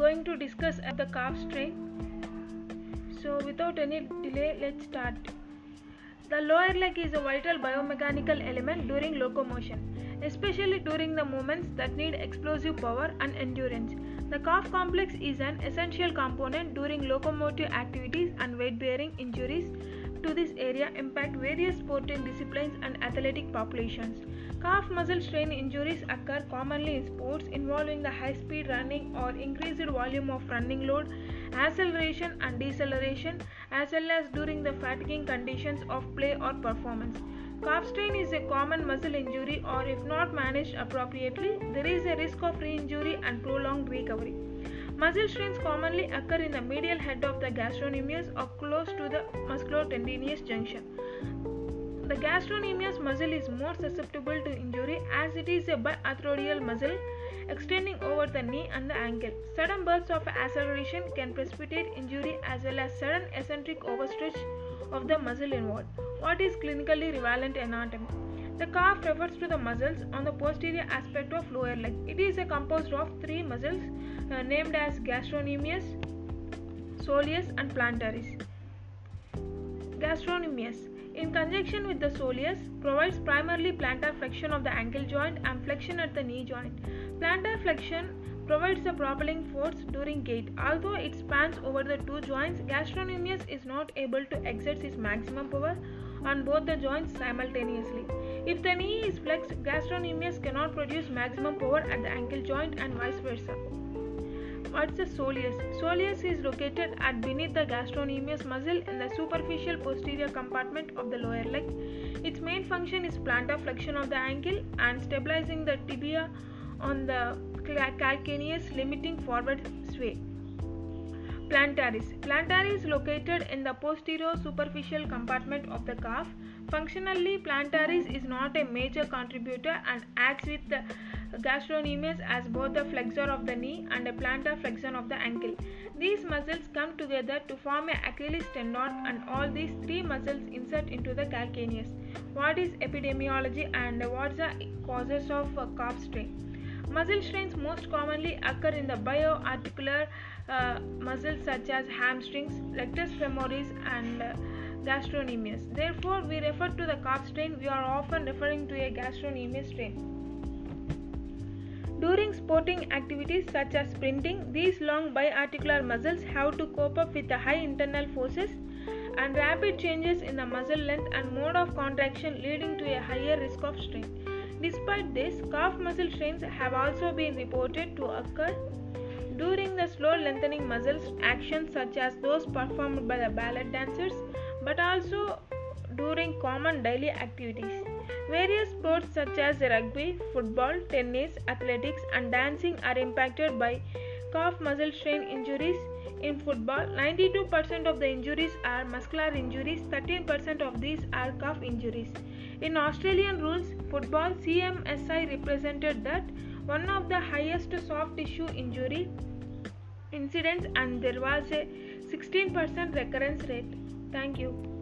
going to discuss at the calf strain. So, without any delay, let's start. The lower leg is a vital biomechanical element during locomotion, especially during the movements that need explosive power and endurance. The calf complex is an essential component during locomotive activities and weight bearing injuries to this area impact various sporting disciplines and athletic populations. Calf muscle strain injuries occur commonly in sports involving the high speed running or increased volume of running load, acceleration and deceleration, as well as during the fatiguing conditions of play or performance. Calf strain is a common muscle injury, or if not managed appropriately, there is a risk of re injury and prolonged recovery. Muscle strains commonly occur in the medial head of the gastrocnemius or close to the musculotendinous junction. The gastrocnemius muscle is more susceptible to injury as it is a biarthrodial muscle extending over the knee and the ankle. Sudden bursts of acceleration can precipitate injury as well as sudden eccentric overstretch of the muscle involved. What is clinically relevant anatomy? The calf refers to the muscles on the posterior aspect of lower leg. It is composed of three muscles uh, named as gastrocnemius, soleus and plantaris. Gastrocnemius in conjunction with the soleus provides primarily plantar flexion of the ankle joint and flexion at the knee joint. Plantar flexion provides the propelling force during gait. Although it spans over the two joints, gastrocnemius is not able to exert its maximum power on both the joints simultaneously. If the knee is flexed, gastrocnemius cannot produce maximum power at the ankle joint and vice versa. What's the soleus? Soleus is located at beneath the gastrocnemius muscle in the superficial posterior compartment of the lower leg. Its main function is plantar flexion of the ankle and stabilizing the tibia on the calcaneus, limiting forward sway. Plantaris. Plantaris is located in the posterior superficial compartment of the calf. Functionally, plantaris is not a major contributor and acts with the gastrocnemius as both the flexor of the knee and a plantar flexion of the ankle. These muscles come together to form a Achilles tendon and all these three muscles insert into the calcaneus. What is epidemiology and what are the causes of calf strain? Muscle strains most commonly occur in the biarticular uh, muscles such as hamstrings, rectus femoris, and uh, gastrocnemius. Therefore, we refer to the calf strain, we are often referring to a gastrocnemius strain. During sporting activities such as sprinting, these long biarticular muscles have to cope up with the high internal forces and rapid changes in the muscle length and mode of contraction, leading to a higher risk of strain. Despite this, calf muscle strains have also been reported to occur during the slow lengthening muscles actions such as those performed by the ballet dancers, but also during common daily activities. Various sports such as rugby, football, tennis, athletics, and dancing are impacted by calf muscle strain injuries. In football, 92% of the injuries are muscular injuries, 13% of these are calf injuries. In Australian rules, football CMSI represented that one of the highest soft tissue injury incidents and there was a 16% recurrence rate. Thank you.